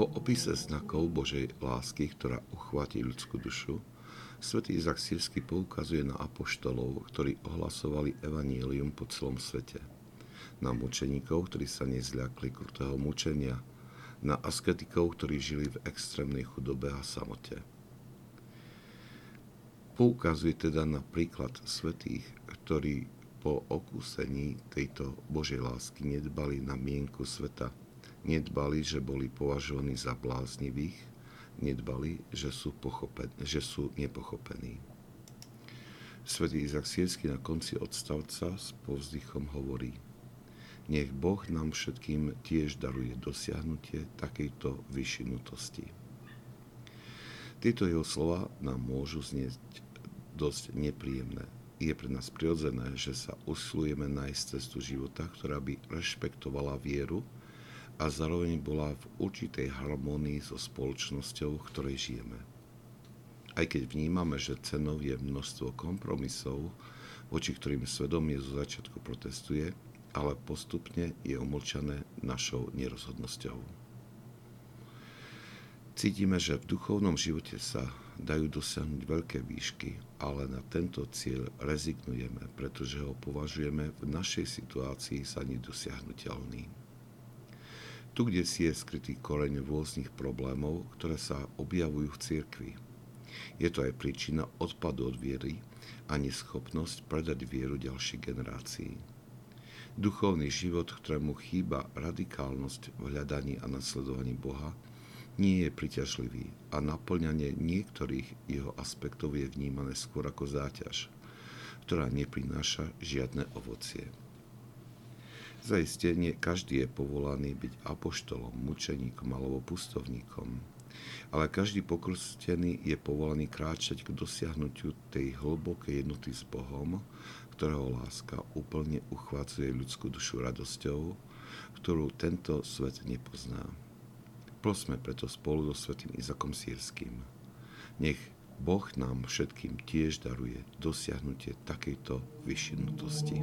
opise znakov Božej lásky, ktorá uchváti ľudskú dušu, svätý Izak Sírsky poukazuje na apoštolov, ktorí ohlasovali evanílium po celom svete. Na mučeníkov, ktorí sa nezľakli krutého mučenia, na asketikov, ktorí žili v extrémnej chudobe a samote. Poukazuje teda na príklad svetých, ktorí po okúsení tejto Božej lásky nedbali na mienku sveta, Nedbali, že boli považovaní za bláznivých, nedbali, že sú, pochopen- že sú nepochopení. Svetý Izak Siersky na konci odstavca s povzdychom hovorí Nech Boh nám všetkým tiež daruje dosiahnutie takejto vyšinutosti. Tieto jeho slova nám môžu znieť dosť nepríjemné. Je pre nás prirodzené, že sa usilujeme nájsť cestu života, ktorá by rešpektovala vieru, a zároveň bola v určitej harmonii so spoločnosťou, v ktorej žijeme. Aj keď vnímame, že cenou je množstvo kompromisov, voči ktorým svedomie zo začiatku protestuje, ale postupne je umlčané našou nerozhodnosťou. Cítime, že v duchovnom živote sa dajú dosiahnuť veľké výšky, ale na tento cieľ rezignujeme, pretože ho považujeme v našej situácii za nedosiahnutelný. Tu, kde si je skrytý koreň rôznych problémov, ktoré sa objavujú v cirkvi. Je to aj príčina odpadu od viery a neschopnosť predať vieru ďalšej generácii. Duchovný život, ktorému chýba radikálnosť v hľadaní a nasledovaní Boha, nie je priťažlivý a naplňanie niektorých jeho aspektov je vnímané skôr ako záťaž, ktorá neprináša žiadne ovocie. Zaiste nie každý je povolaný byť apoštolom, mučeníkom alebo pustovníkom, ale každý pokrstený je povolaný kráčať k dosiahnutiu tej hlbokej jednoty s Bohom, ktorého láska úplne uchvácuje ľudskú dušu radosťou, ktorú tento svet nepozná. Prosme preto spolu so svetým Izakom Sírským. Nech Boh nám všetkým tiež daruje dosiahnutie takejto vyšinutosti.